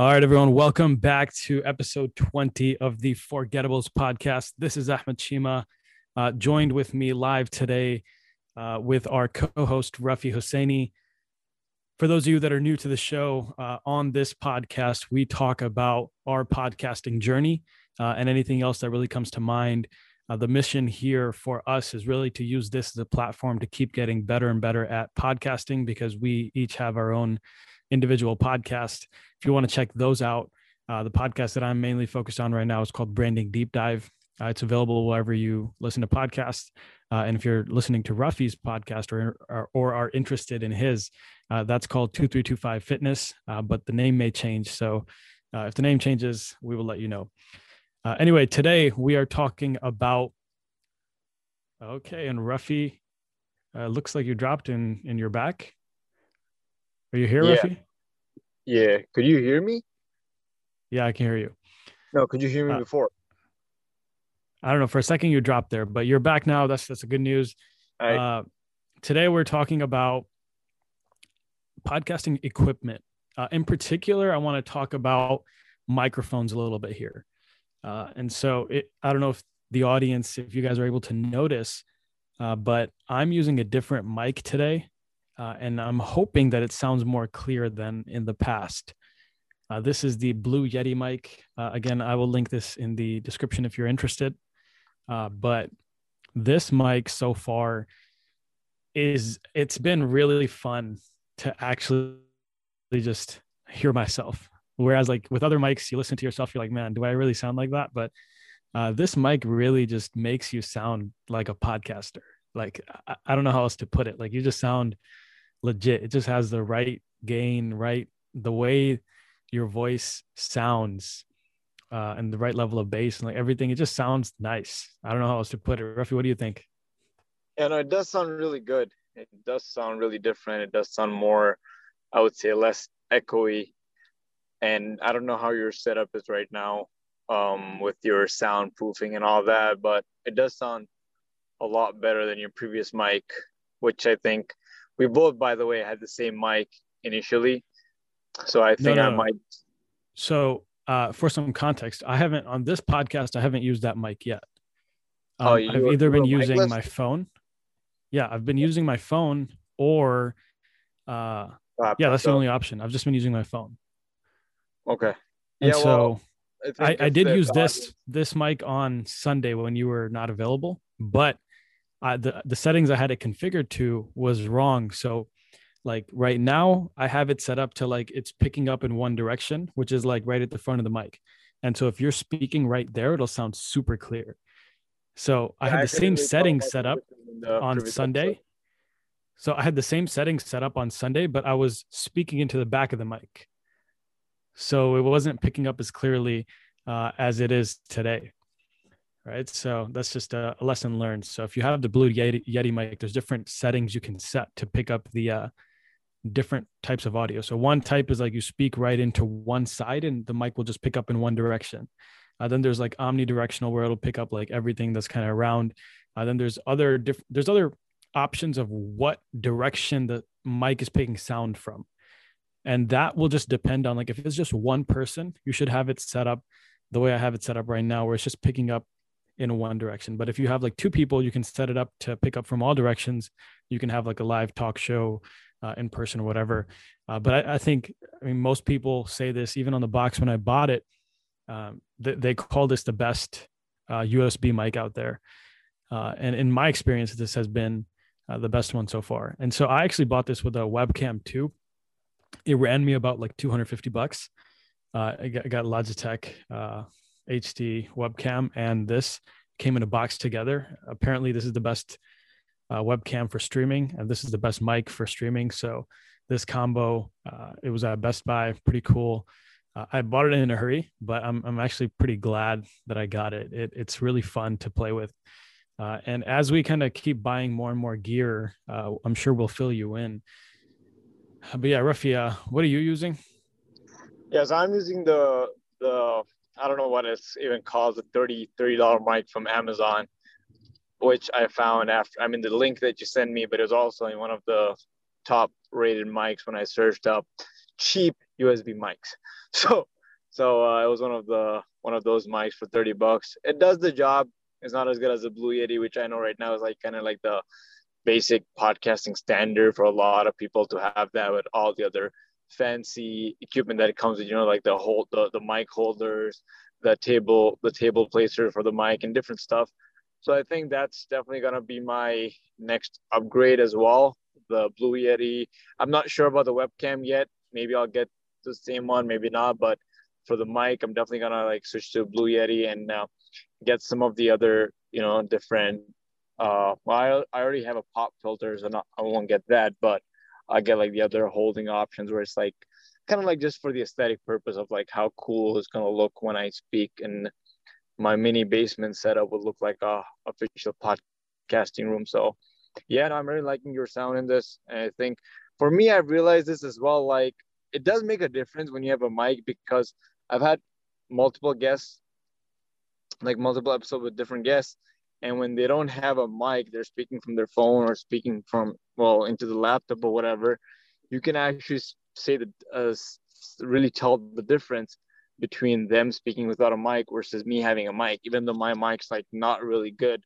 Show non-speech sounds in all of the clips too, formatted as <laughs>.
All right, everyone, welcome back to episode 20 of the Forgettables podcast. This is Ahmed Cheema, uh, joined with me live today uh, with our co host, Rafi Hosseini. For those of you that are new to the show, uh, on this podcast, we talk about our podcasting journey uh, and anything else that really comes to mind. Uh, the mission here for us is really to use this as a platform to keep getting better and better at podcasting because we each have our own individual podcast. If you want to check those out, uh, the podcast that I'm mainly focused on right now is called Branding Deep Dive. Uh, it's available wherever you listen to podcasts. Uh, and if you're listening to Rafi's podcast or, or, or are interested in his, uh, that's called 2325 Fitness, uh, but the name may change. So uh, if the name changes, we will let you know. anyway, today we are talking about. Okay, and Rafi, looks like you dropped in in your back. Are you here, yeah. Rafi? Yeah. Could you hear me? Yeah, I can hear you. No, could you hear me Uh, before? I don't know. For a second, you dropped there, but you're back now. That's that's a good news. Uh, today, we're talking about podcasting equipment. Uh, in particular, I want to talk about microphones a little bit here. Uh, and so, it, I don't know if the audience, if you guys are able to notice, uh, but I'm using a different mic today, uh, and I'm hoping that it sounds more clear than in the past. Uh, this is the Blue Yeti mic. Uh, again, I will link this in the description if you're interested. Uh, but this mic so far is it's been really fun to actually just hear myself. Whereas like with other mics, you listen to yourself, you're like, man, do I really sound like that? But uh, this mic really just makes you sound like a podcaster. Like I, I don't know how else to put it. Like you just sound legit. It just has the right gain, right the way your voice sounds uh, and the right level of bass and like everything. It just sounds nice. I don't know how else to put it. Rafi, what do you think? yeah, no, it does sound really good. It does sound really different. It does sound more, I would say, less echoey. And I don't know how your setup is right now um, with your soundproofing and all that, but it does sound a lot better than your previous mic, which I think we both, by the way, had the same mic initially. So I think no, I no. might. So, uh, for some context, I haven't on this podcast. I haven't used that mic yet. Um, Oh, I've were- either been using micless? my phone. Yeah, I've been using my phone, or uh, yeah, that's the only option. I've just been using my phone. Okay. And Yeah, so well, I, think I did use this this mic on Sunday when you were not available, but I, the the settings I had it configured to was wrong. So, like right now, I have it set up to like it's picking up in one direction, which is like right at the front of the mic. And so if you're speaking right there, it'll sound super clear. So I Yeah, had the same settings set up difference in the on Sunday. episode. So I had the same settings set up on Sunday, but I was speaking into the back of the mic. So it wasn't picking up as clearly uh, as it is today. Right. So that's just a, lesson learned. So if you have the Blue Yeti, Yeti mic, there's different settings you can set to pick up the uh, different types of audio. So one type is like you speak right into one side and the mic will just pick up in one direction. Uh, then there's like omnidirectional where it'll pick up like everything that's kind of around. Uh, then there's other diff- there's other options of what direction the mic is picking sound from. And that will just depend on like if it's just one person, you should have it set up the way I have it set up right now, where it's just picking up in one direction. But if you have like two people, you can set it up to pick up from all directions. You can have like a live talk show uh, in person or whatever. Uh, but I, I think, I mean, most people say this even on the box when I bought it. Um, they, they call this the best uh, USB mic out there. Uh, and in my experience, this has been uh, the best one so far. And so I actually bought this with a webcam too. It ran me about like 250 bucks. Uh, I got, Logitech HD webcam, and this came in a box together. Apparently, this is the best uh, webcam for streaming, and this is the best mic for streaming. So this combo, uh, it was at Best Buy, pretty cool. Uh, I bought it in a hurry, but I'm I'm actually pretty glad that I got it. it it's really fun to play with. Uh, and as we kind of keep buying more and more gear, uh, I'm sure we'll fill you in. But yeah, Rafi, uh, what are you using? Yes, I'm using the the I don't know what it's even called the 30 dollar mic from Amazon, which I found after I mean the link that you sent me, but it was also in one of the top rated mics when I searched up cheap USB mics. <laughs> So so uh, it was one of the one of those mics for 30 bucks. It does the job. It's not as good as the Blue Yeti, which I know right now is like kind of like the basic podcasting standard for a lot of people to have that with all the other fancy equipment that comes with, you know, like the whole the, the mic holders, the table, the table placer for the mic and different stuff. So I think that's definitely gonna be my next upgrade as well. The Blue Yeti. I'm not sure about the webcam yet. Maybe I'll get the same one, maybe not. But for the mic, I'm definitely gonna like switch to Blue Yeti and uh, get some of the other, you know, different. Uh, well, I, I already have a pop filter, so not, I won't get that, but I get like the other holding options where it's like kind of like just for the aesthetic purpose of like how cool it's gonna look when I speak and my mini basement setup would look like a official podcasting room. So yeah, no, I'm really liking your sound in this. And I think for me, I've realized this as well. Like it does make a difference when you have a mic because I've had multiple guests, like multiple episodes with different guests. And when they don't have a mic, they're speaking from their phone or speaking from, well, into the laptop or whatever. You can actually say that, uh, really tell the difference between them speaking without a mic versus me having a mic, even though my mic's like not really good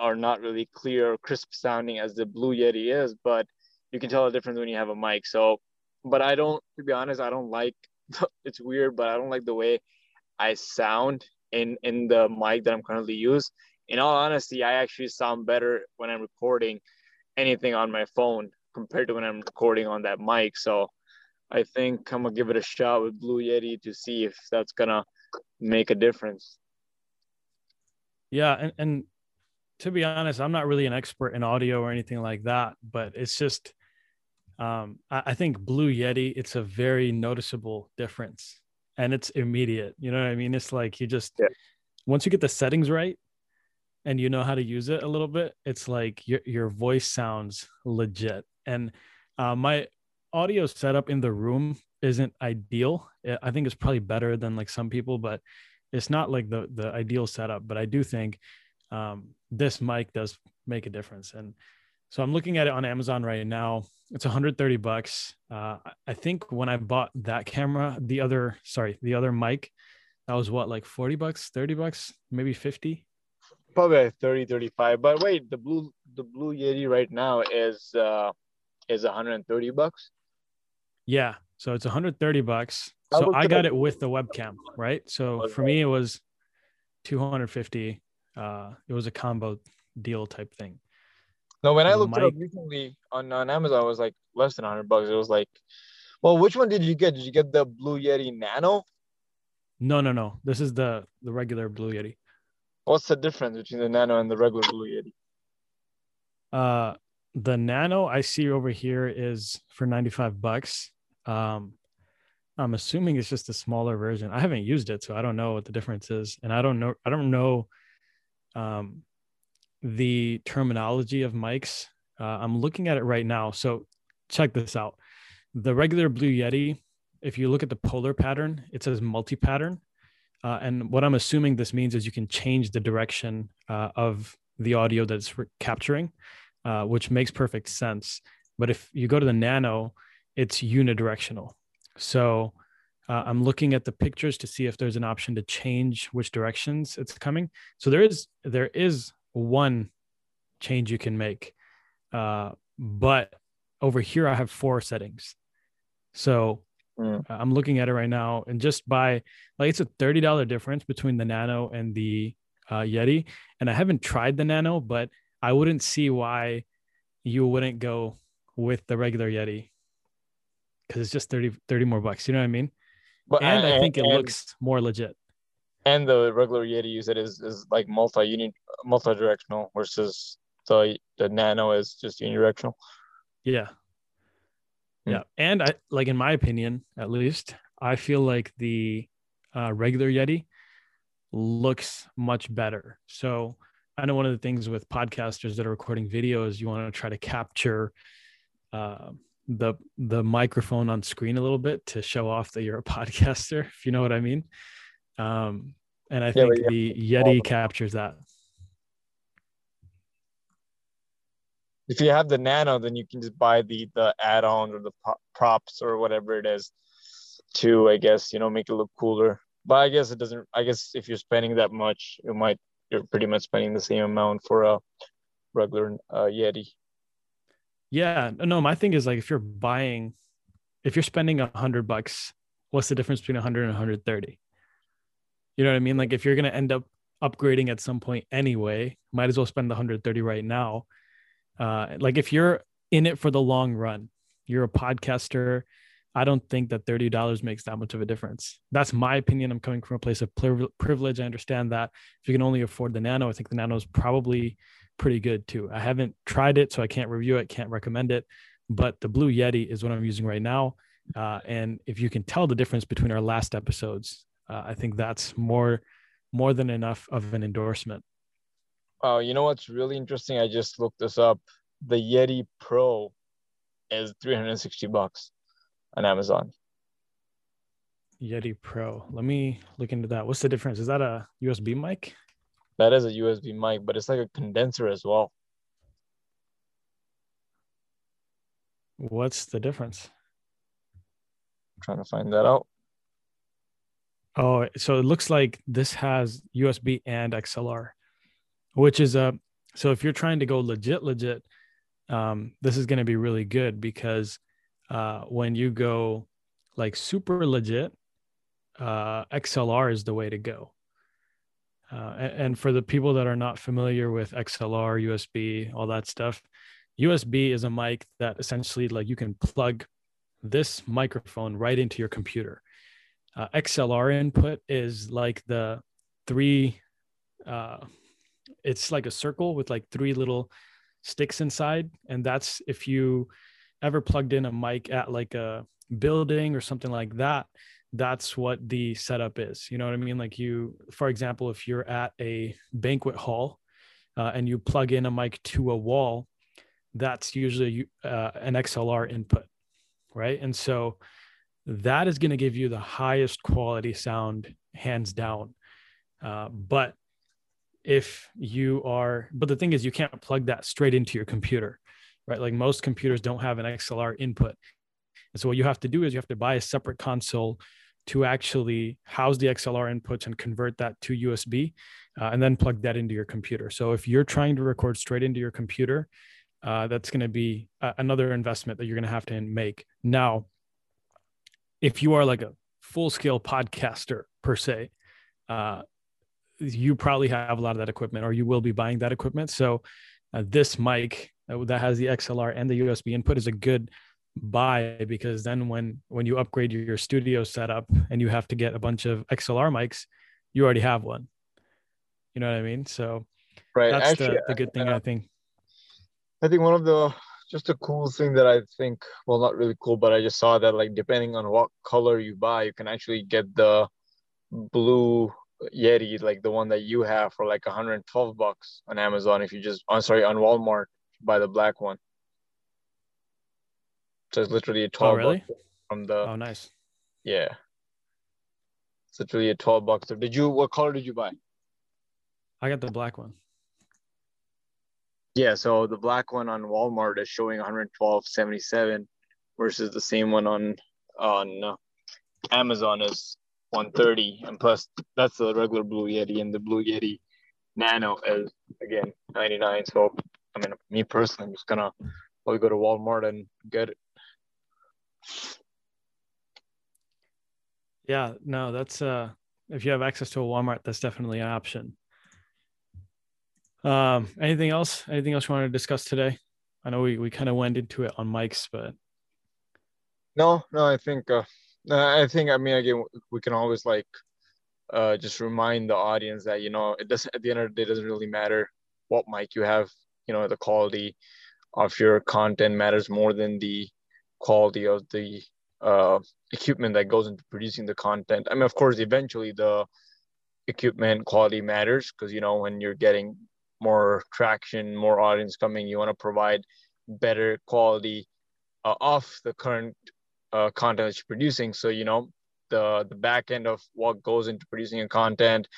or not really clear or crisp sounding as the Blue Yeti is, but you can tell the difference when you have a mic. So, but I don't, to be honest, I don't like. <laughs> It's weird, but I don't like the way I sound in in the mic that I'm currently use. In all honesty, I actually sound better when I'm recording anything on my phone compared to when I'm recording on that mic. So I think I'm gonna give it a shot with Blue Yeti to see if that's gonna make a difference. Yeah, and, and to be honest, I'm not really an expert in audio or anything like that, but it's just um, I, I think Blue Yeti, it's a very noticeable difference and it's immediate. You know what I mean? It's like you just yeah. once you get the settings right and you know how to use it a little bit, it's like your your voice sounds legit. And uh, my audio setup in the room isn't ideal. I think it's probably better than like some people, but it's not like the the ideal setup. But I do think um, this mic does make a difference. And so I'm looking at it on Amazon right now. It's 130 bucks. Uh, I think when I bought that camera, the other sorry, the other mic, that was what like 40 bucks, 30 bucks, maybe 50. Probably 30, 35. But wait, the blue the blue Yeti right now is uh is 130 bucks. Yeah. So it's 130 bucks. So I got it with the webcam, right? So for me, it was 250. Uh, it was a combo deal type thing. No, when I looked Mike, it up recently on, on Amazon, it was like less than 100 bucks. It was like, well, which one did you get? Did you get the Blue Yeti Nano? No, no, no. This is the the regular Blue Yeti. What's the difference between the Nano and the regular Blue Yeti? Uh, the Nano I see over here is for 95 bucks um, I'm assuming it's just a smaller version. I haven't used it, so I don't know what the difference is, and I don't know. I don't know um, the terminology of mics. Uh, I'm looking at it right now. So check this out. The regular Blue Yeti, if you look at the polar pattern, it says multi-pattern, uh, and what I'm assuming this means is you can change the direction uh, of the audio that's re- capturing, uh, which makes perfect sense. But if you go to the Nano, it's unidirectional. So uh, I'm looking at the pictures to see if there's an option to change which directions it's coming. So there is there is one change you can make, uh, but over here I have four settings. So mm. I'm looking at it right now, and just by like it's a thirty dollar difference between the Nano and the uh, Yeti, and I haven't tried the Nano, but I wouldn't see why you wouldn't go with the regular Yeti because it's just 30, 30 more bucks. You know what I mean? But and, and I think it and, looks more legit. And the regular Yeti you said is is like multi unit multi directional versus the the Nano is just unidirectional. Yeah. Yeah, and I like in my opinion, at least, I feel like the uh, regular Yeti looks much better. So I know one of the things with podcasters that are recording videos, you want to try to capture uh, the the microphone on screen a little bit to show off that you're a <laughs> podcaster, if you know what I mean. Um, and I think yeah, the Yeti captures that. If you have the nano, then you can just buy the the add-on or the props or whatever it is to, I guess, you know, make it look cooler. But I guess it doesn't. I guess if you're spending that much, you might you're pretty much spending the same amount for a regular uh, Yeti. Yeah, no, my thing is like if you're buying, if you're spending a hundred bucks, what's the difference between 100 and 130? You know what I mean? Like if you're gonna end up upgrading at some point anyway, might as well spend the 130 right now. Uh, like if you're in it for the long run, you're a podcaster. I don't think that $30 makes that much of a difference. That's my opinion. I'm coming from a place of privilege. I understand that if you can only afford the Nano, I think the Nano is probably pretty good too. I haven't tried it, so I can't review it, can't recommend it. But the Blue Yeti is what I'm using right now. Uh, and if you can tell the difference between our last episodes, uh, I think that's more more than enough of an endorsement. Oh, you know what's really interesting? I just looked this up. The Yeti Pro is 360 bucks on Amazon. Yeti Pro. Let me look into that. What's the difference? Is that a USB mic? That is a USB mic, but it's like a condenser as well. What's the difference? I'm trying to find that out. Oh, so it looks like this has USB and XLR, which is a so if you're trying to go legit, legit, um, this is going to be really good because uh, when you go like super legit, uh, XLR is the way to go. Uh, and, and, for the people that are not familiar with XLR, USB, all that stuff, USB is a mic that essentially like you can plug this microphone right into your computer. Uh, XLR input is like the three, uh, it's like a circle with like three little sticks inside. And that's if you ever plugged in a mic at like a building or something like that, that's what the setup is. You know what I mean? Like you, for example, if you're at a banquet hall uh, and you plug in a mic to a wall, that's usually uh, an XLR input, right? And so that is going to give you the highest quality sound, hands down. Uh, but if you are, but the thing is, you can't plug that straight into your computer, right? Like most computers don't have an XLR input. And so what you have to do is you have to buy a separate console to actually house the XLR inputs and convert that to USB uh, and then plug that into your computer. So if you're trying to record straight into your computer, uh, that's going to be a- another investment that you're going to have to make. Now, if you are like a full scale podcaster per se, uh, you probably have a lot of that equipment or you will be buying that equipment. So uh, this mic uh, that has the XLR and the USB input is a good buy because then when when you upgrade your, studio setup and you have to get a bunch of XLR mics, you already have one. You know what I mean? So right. that's Actually, the, the good thing I think. I think one of the just a cool thing that I think well not really cool, but I just saw that like depending on what color you buy, you can actually get the blue Yeti, like the one that you have for like 112 bucks on Amazon if you just I'm sorry on Walmart buy the black one. So it's literally a 12 oh, really? from the Oh nice. Yeah. It's literally a 12 bucks. Did you what color did you buy? I got the black one. Yeah, so the black one on Walmart is showing 112.77 versus the same one on on uh, Amazon is 130 and plus that's the regular blue yeti and the blue yeti nano is again 99 so i mean me personally i'm just gonna probably go to walmart and get it yeah, no, that's uh if you have access to a Walmart, that's definitely an option. Um, anything else? Anything else you want to discuss today? I know we, we kind of went into it on mics, but no, no, I think uh I think I mean again we can always like uh just remind the audience that you know it doesn't at the end of the day doesn't really matter what mic you have, you know, the quality of your content matters more than the quality of the uh, equipment that goes into producing the content. I mean, of course, eventually the equipment quality matters because you know when you're getting more traction, more audience coming, you want to provide better quality uh, of the current uh, content that you're producing. So you know the the back end of what goes into producing a content,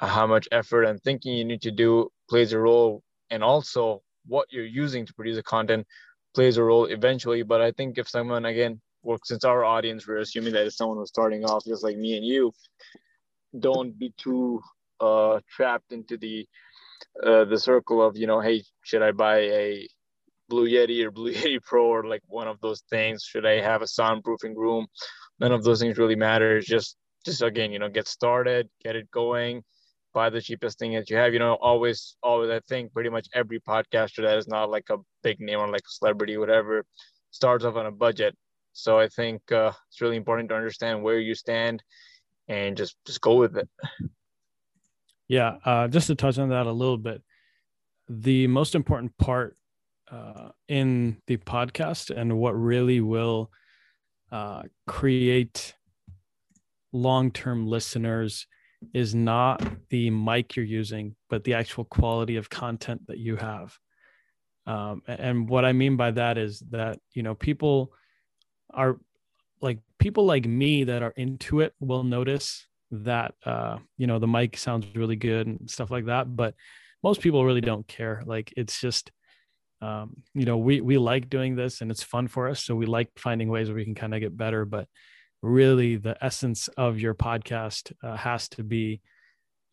how much effort and thinking you need to do plays a role, and also what you're using to produce the content plays a role eventually. But I think if someone again, well, since our audience, we're assuming that if someone was starting off just like me and you, don't be too uh, trapped into the uh, the circle of you know, hey, should I buy a Blue Yeti or Blue <laughs> Yeti Pro or like one of those things? Should I have a soundproofing room? None of those things really matter. It's just just again, you know, get started, get it going, buy the cheapest thing that you have. You know, always, always, I think pretty much every podcaster that is not like a big name or like a celebrity, whatever, starts off on a budget. So I think uh, it's really important to understand where you stand and just just go with it. Yeah, uh, just to touch on that a little bit, the most important part uh, in the podcast and what really will uh, create long-term listeners is not the mic you're using, but the actual quality of content that you have. Um, and what I mean by that is that you know people are like people like me that are into it will notice that uh, you know the mic sounds really good and stuff like that, but most people really don't care. Like it's just um, you know we we like doing this and it's fun for us, so we like finding ways where we can kind of get better, but really the essence of your podcast uh, has to be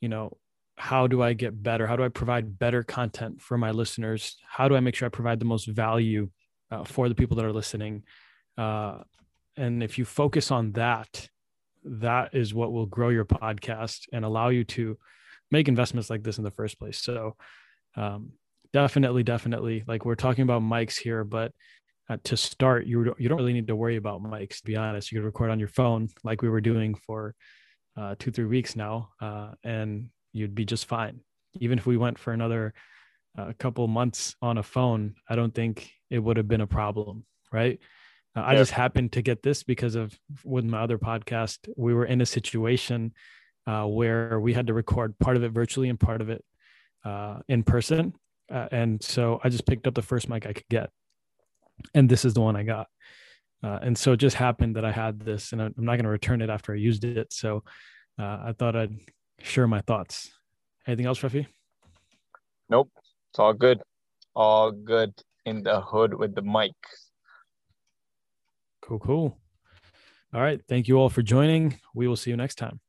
you know how do i get better? How do i provide better content for my listeners? How do i make sure i provide the most value uh, for the people that are listening? Uh, and if you focus on that that is what will grow your podcast and allow you to make investments like this in the first place. So um, definitely definitely like we're talking about mics here but uh, to start, you you don't really need to worry about mics. To be honest, you could record on your phone like we were doing for uh, two three weeks now, uh, and you'd be just fine. Even if we went for another uh, couple months on a phone, I don't think it would have been a problem, right? Uh, I just happened to get this because of with my other podcast, we were in a situation uh, where we had to record part of it virtually and part of it in person, and so I just picked up the first mic I could get and this is the one I got. Uh, and so it just happened that I had this, and I'm not going to return it after I used it. So uh, I thought I'd share my thoughts. Anything else, Rafi? Nope, it's all good. All good in the hood with the mic. Cool, cool. All right. Thank you all for joining. We will see you next time.